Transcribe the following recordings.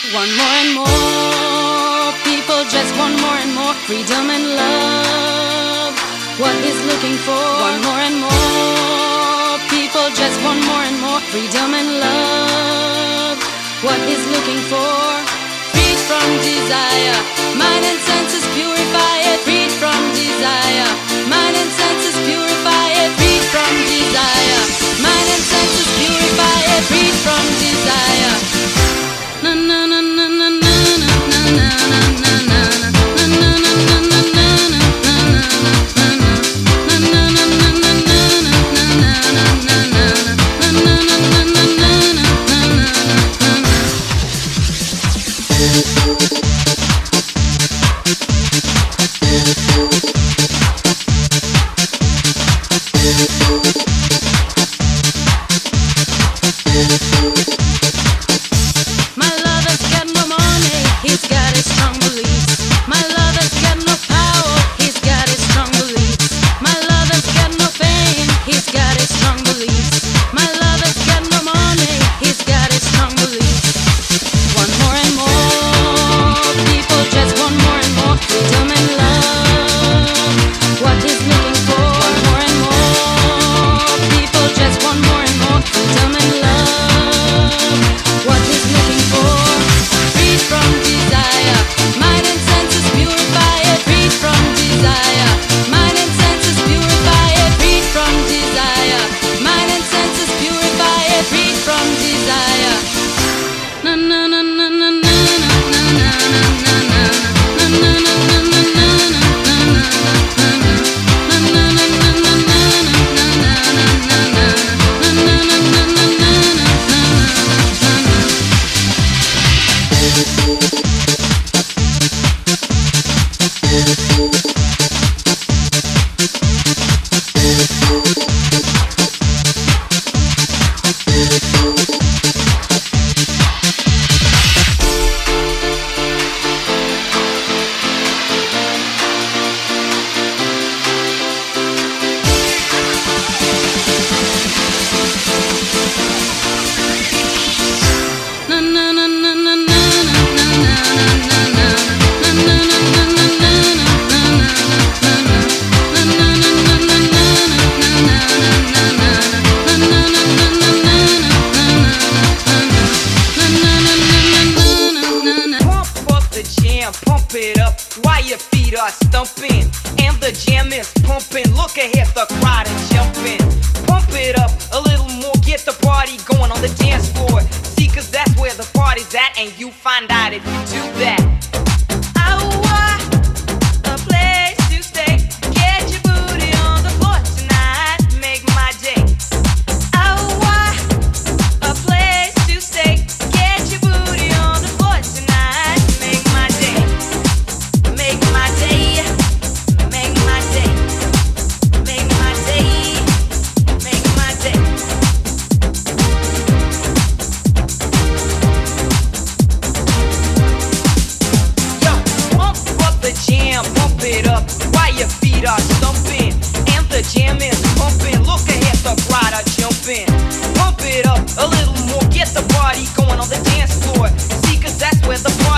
One more and more people just want more and more freedom and love. What is looking for? One more and more people just want more and more freedom and love. What is looking for? Freed from desire, mind and senses purify it. Freed from desire, mind and senses purify it. Freed from desire, mind and senses purify it. Freed from desire na na na na na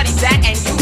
party that and you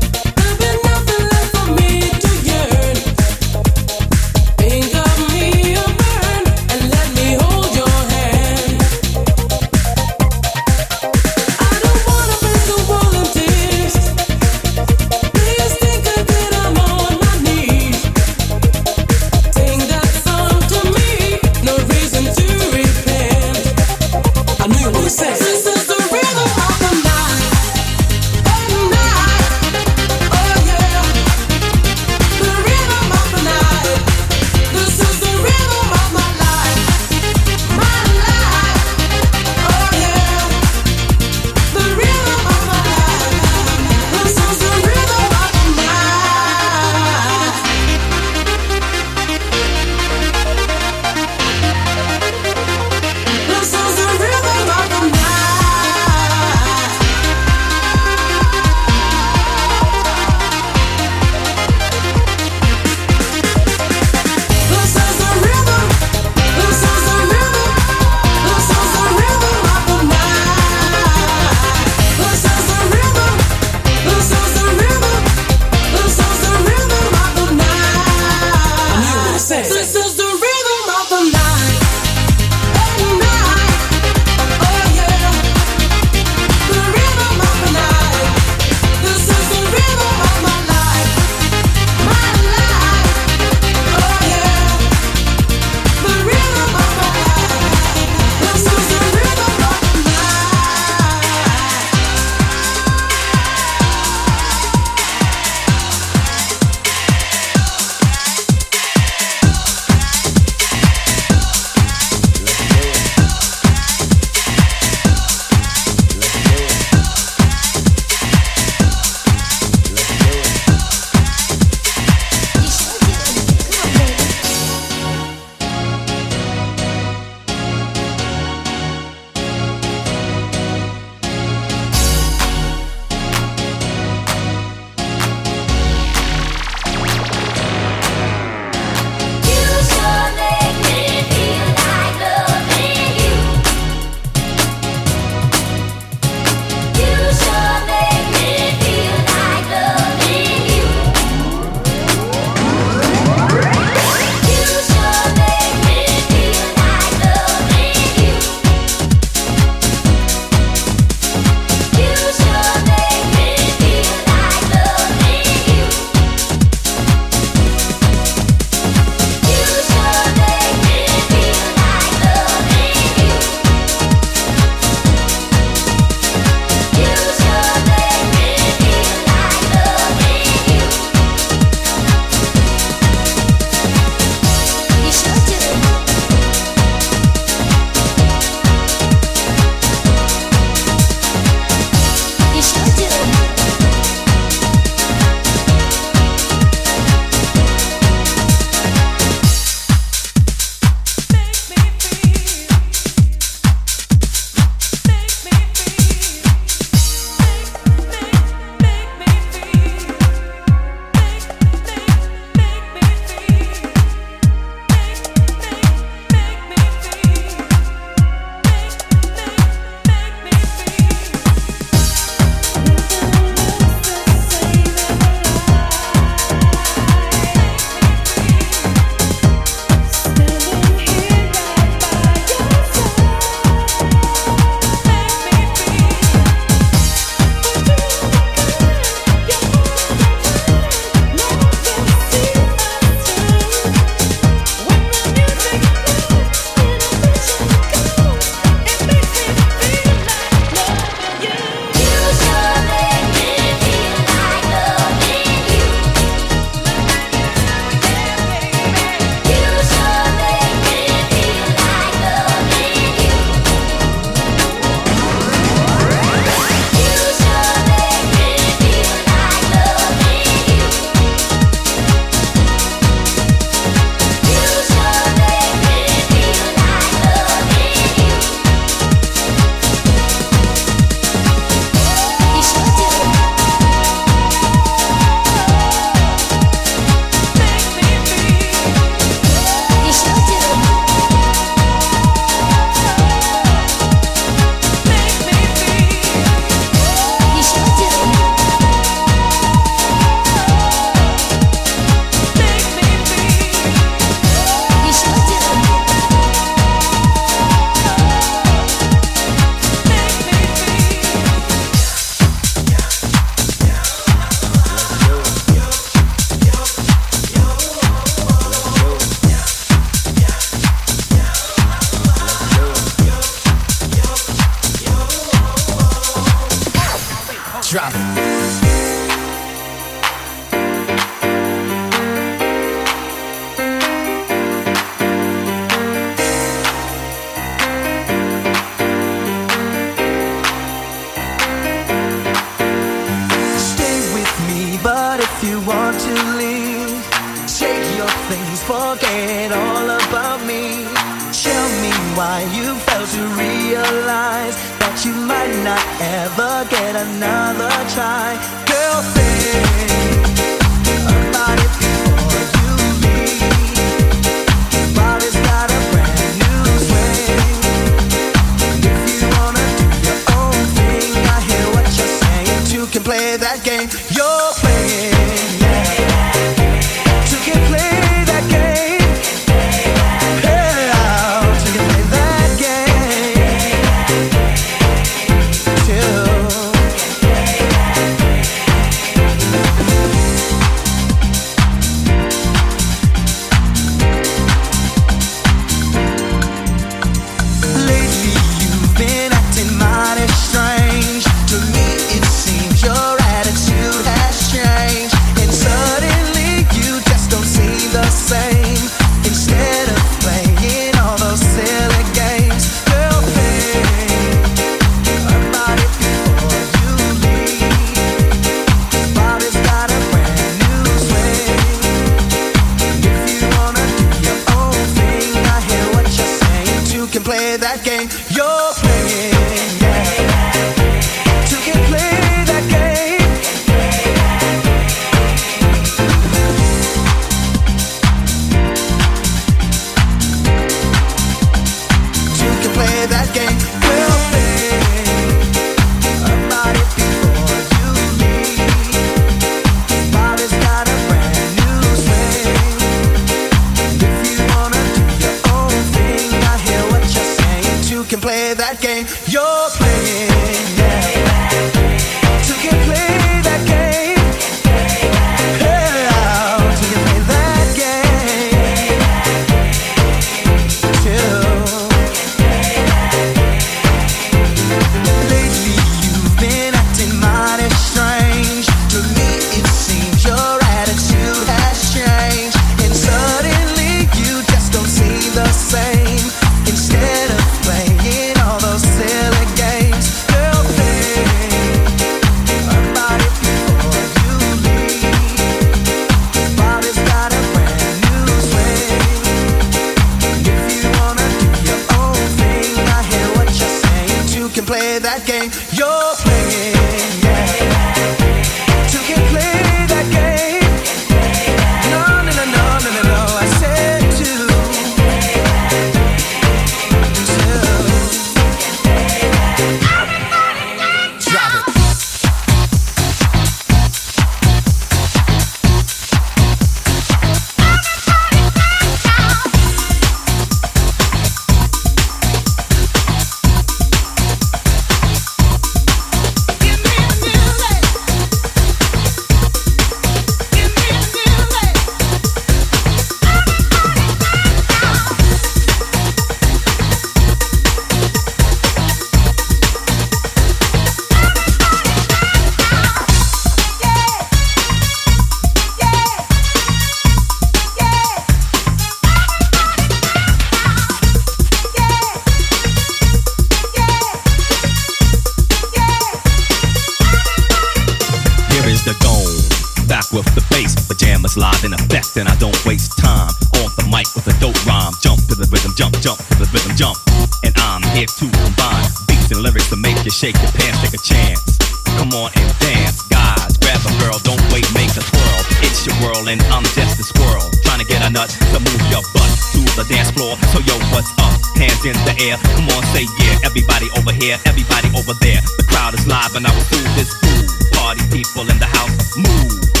So yo, what's up? Hands in the air. Come on, say yeah. Everybody over here, everybody over there. The crowd is live and I will prove this fool. Party people in the house, move.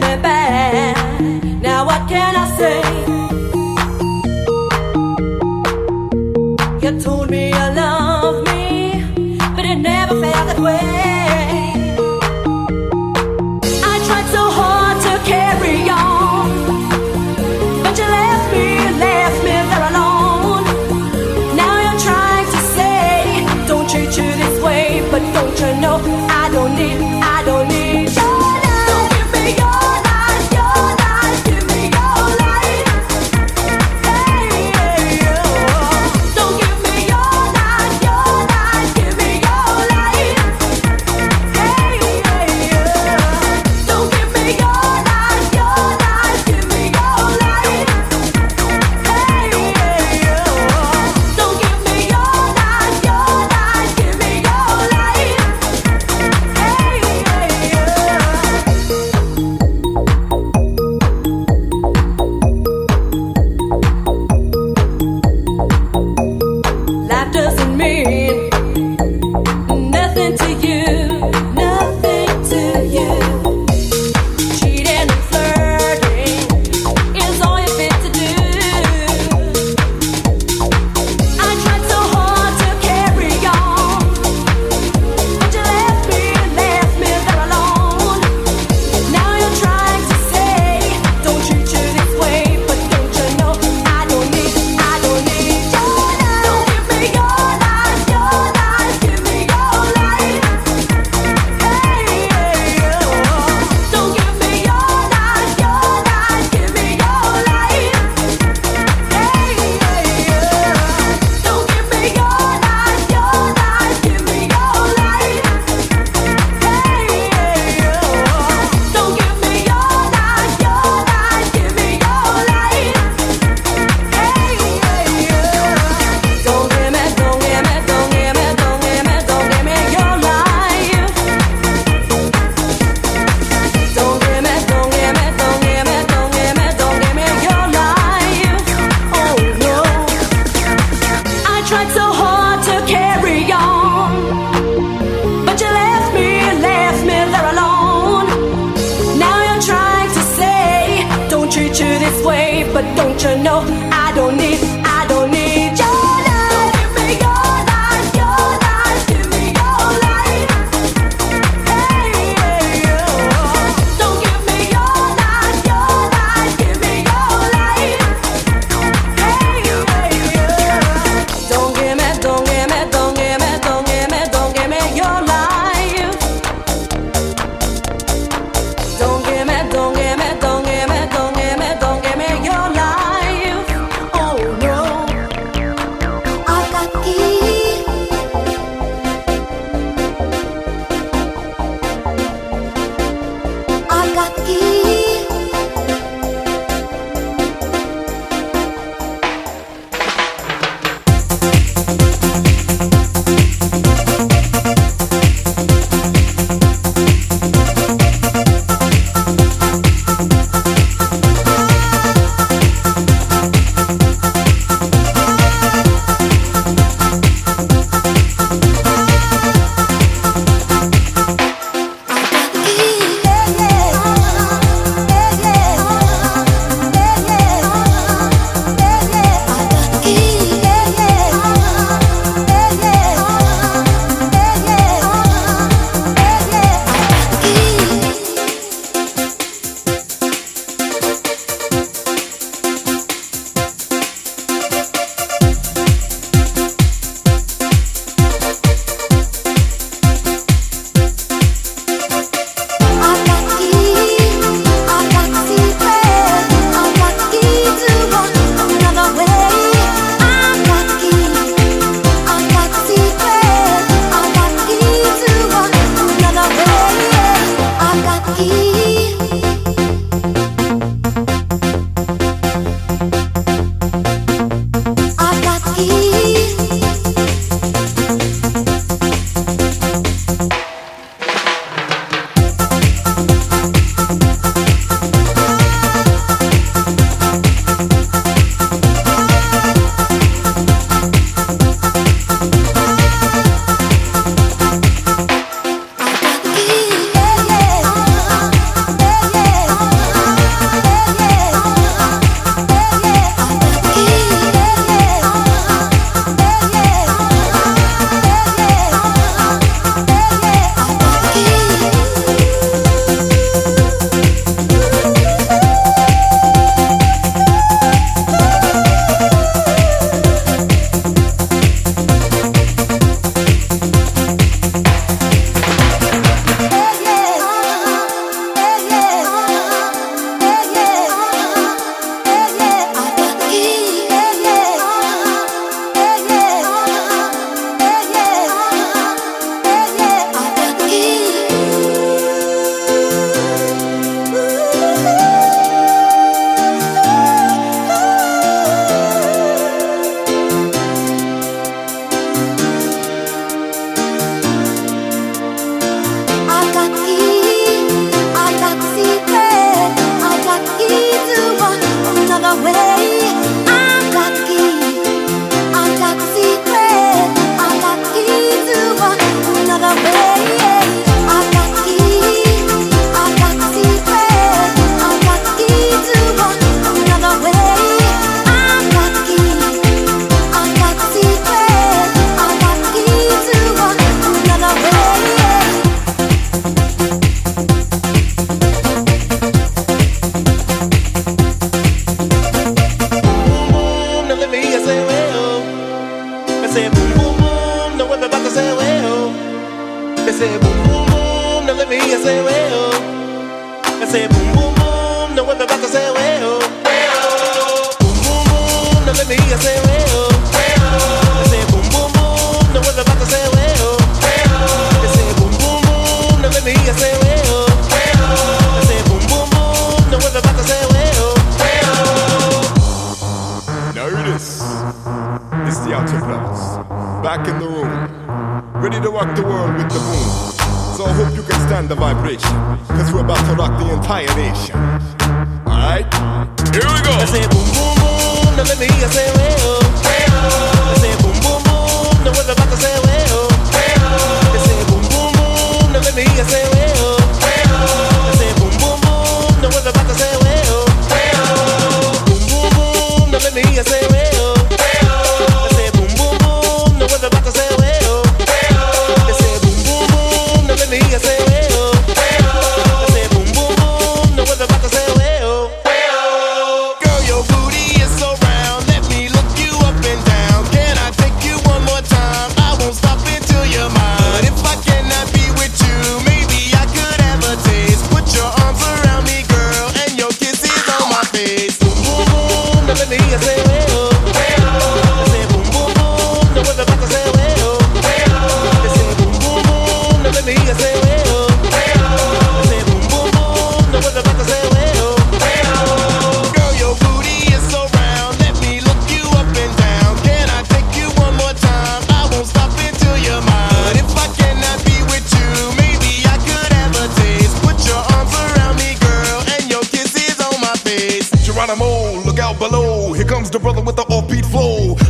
me back. Now what can I say?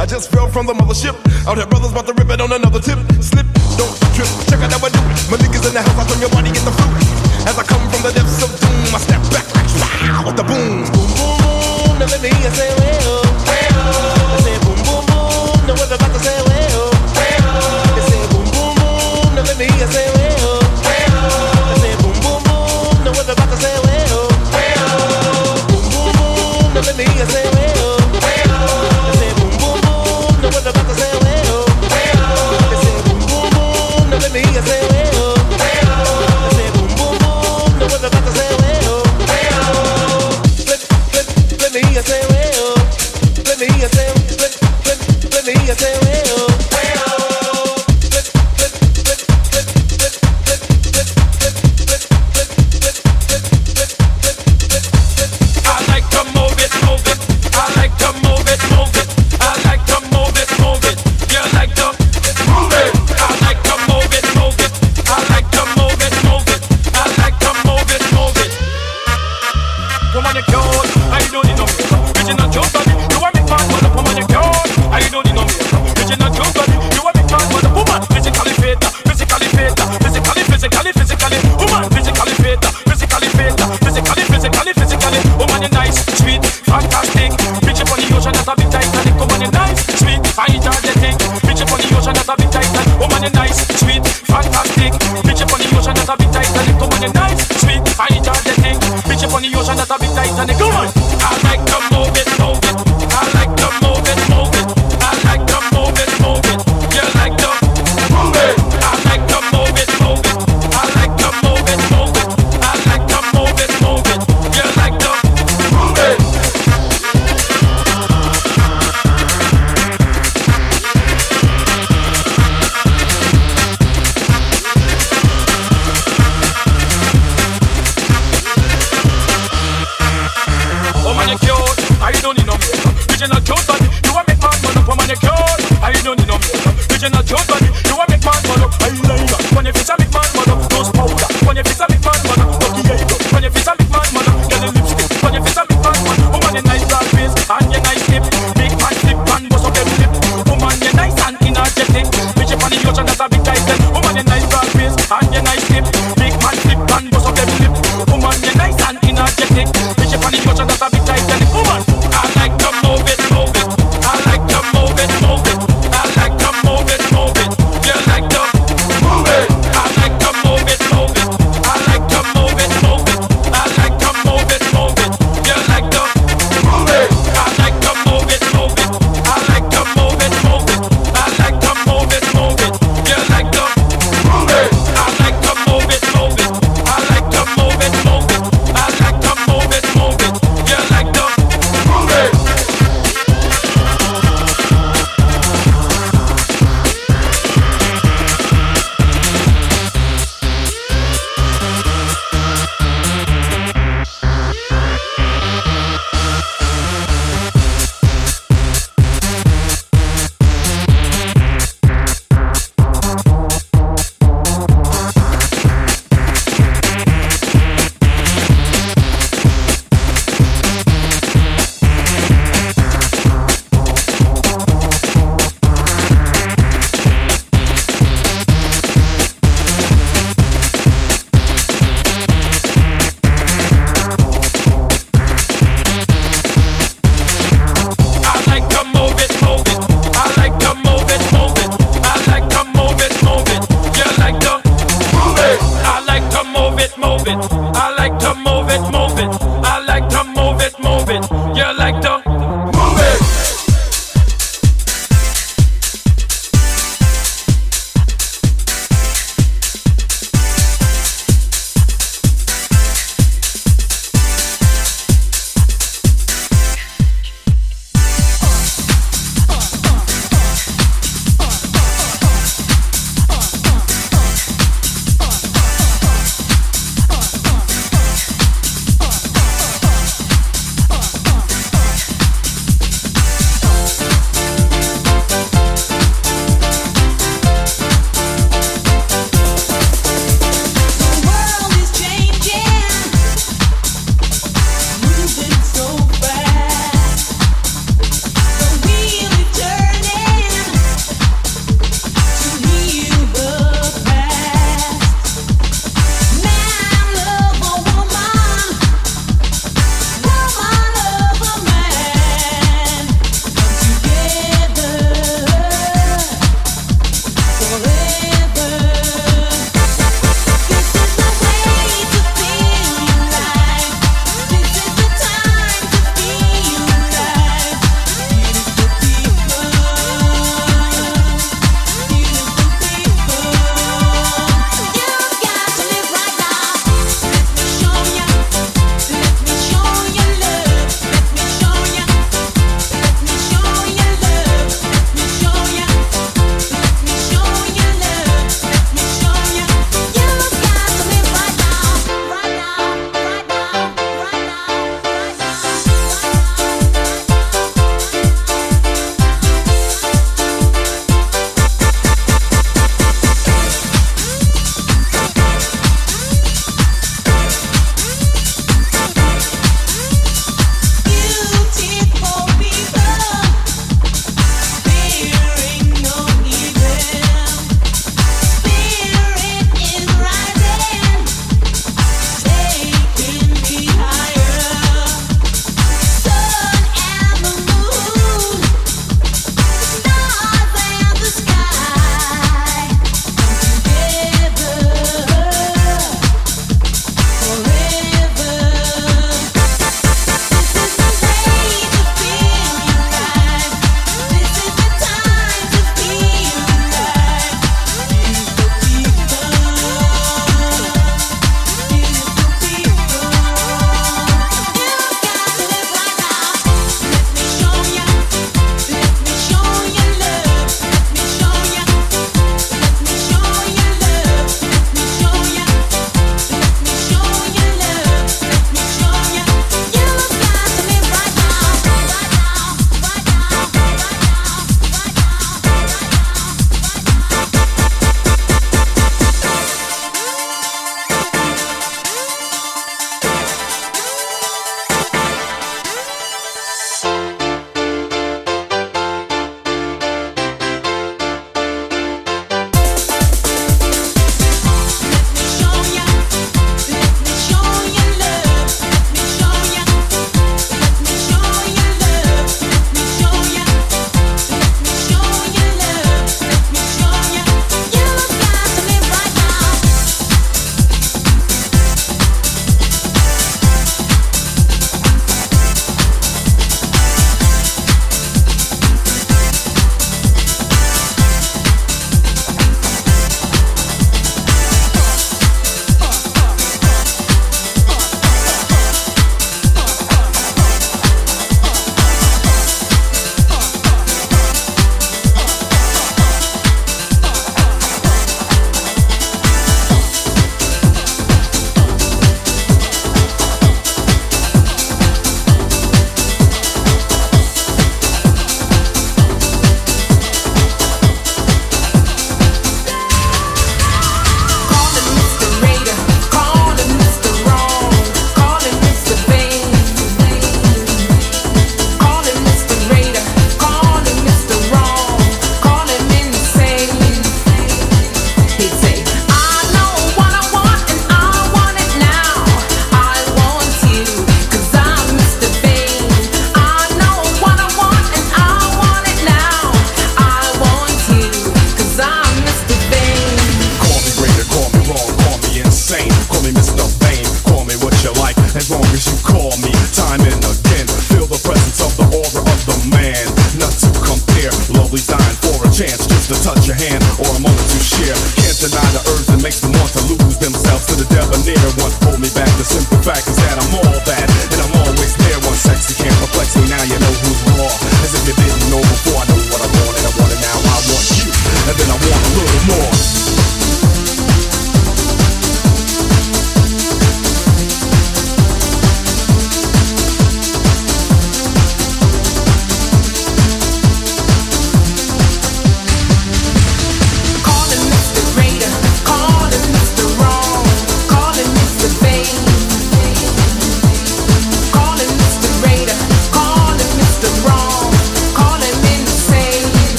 I just fell from the mothership. Out here, brothers about to rip it on another tip. Slip, don't trip. Check out how I do it. My niggas in the house, I turn your body, get the fruit. As I come from the depths of doom, I step back like wow, with the boom. Boom, boom, boom. Now let me say, well.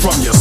From yourself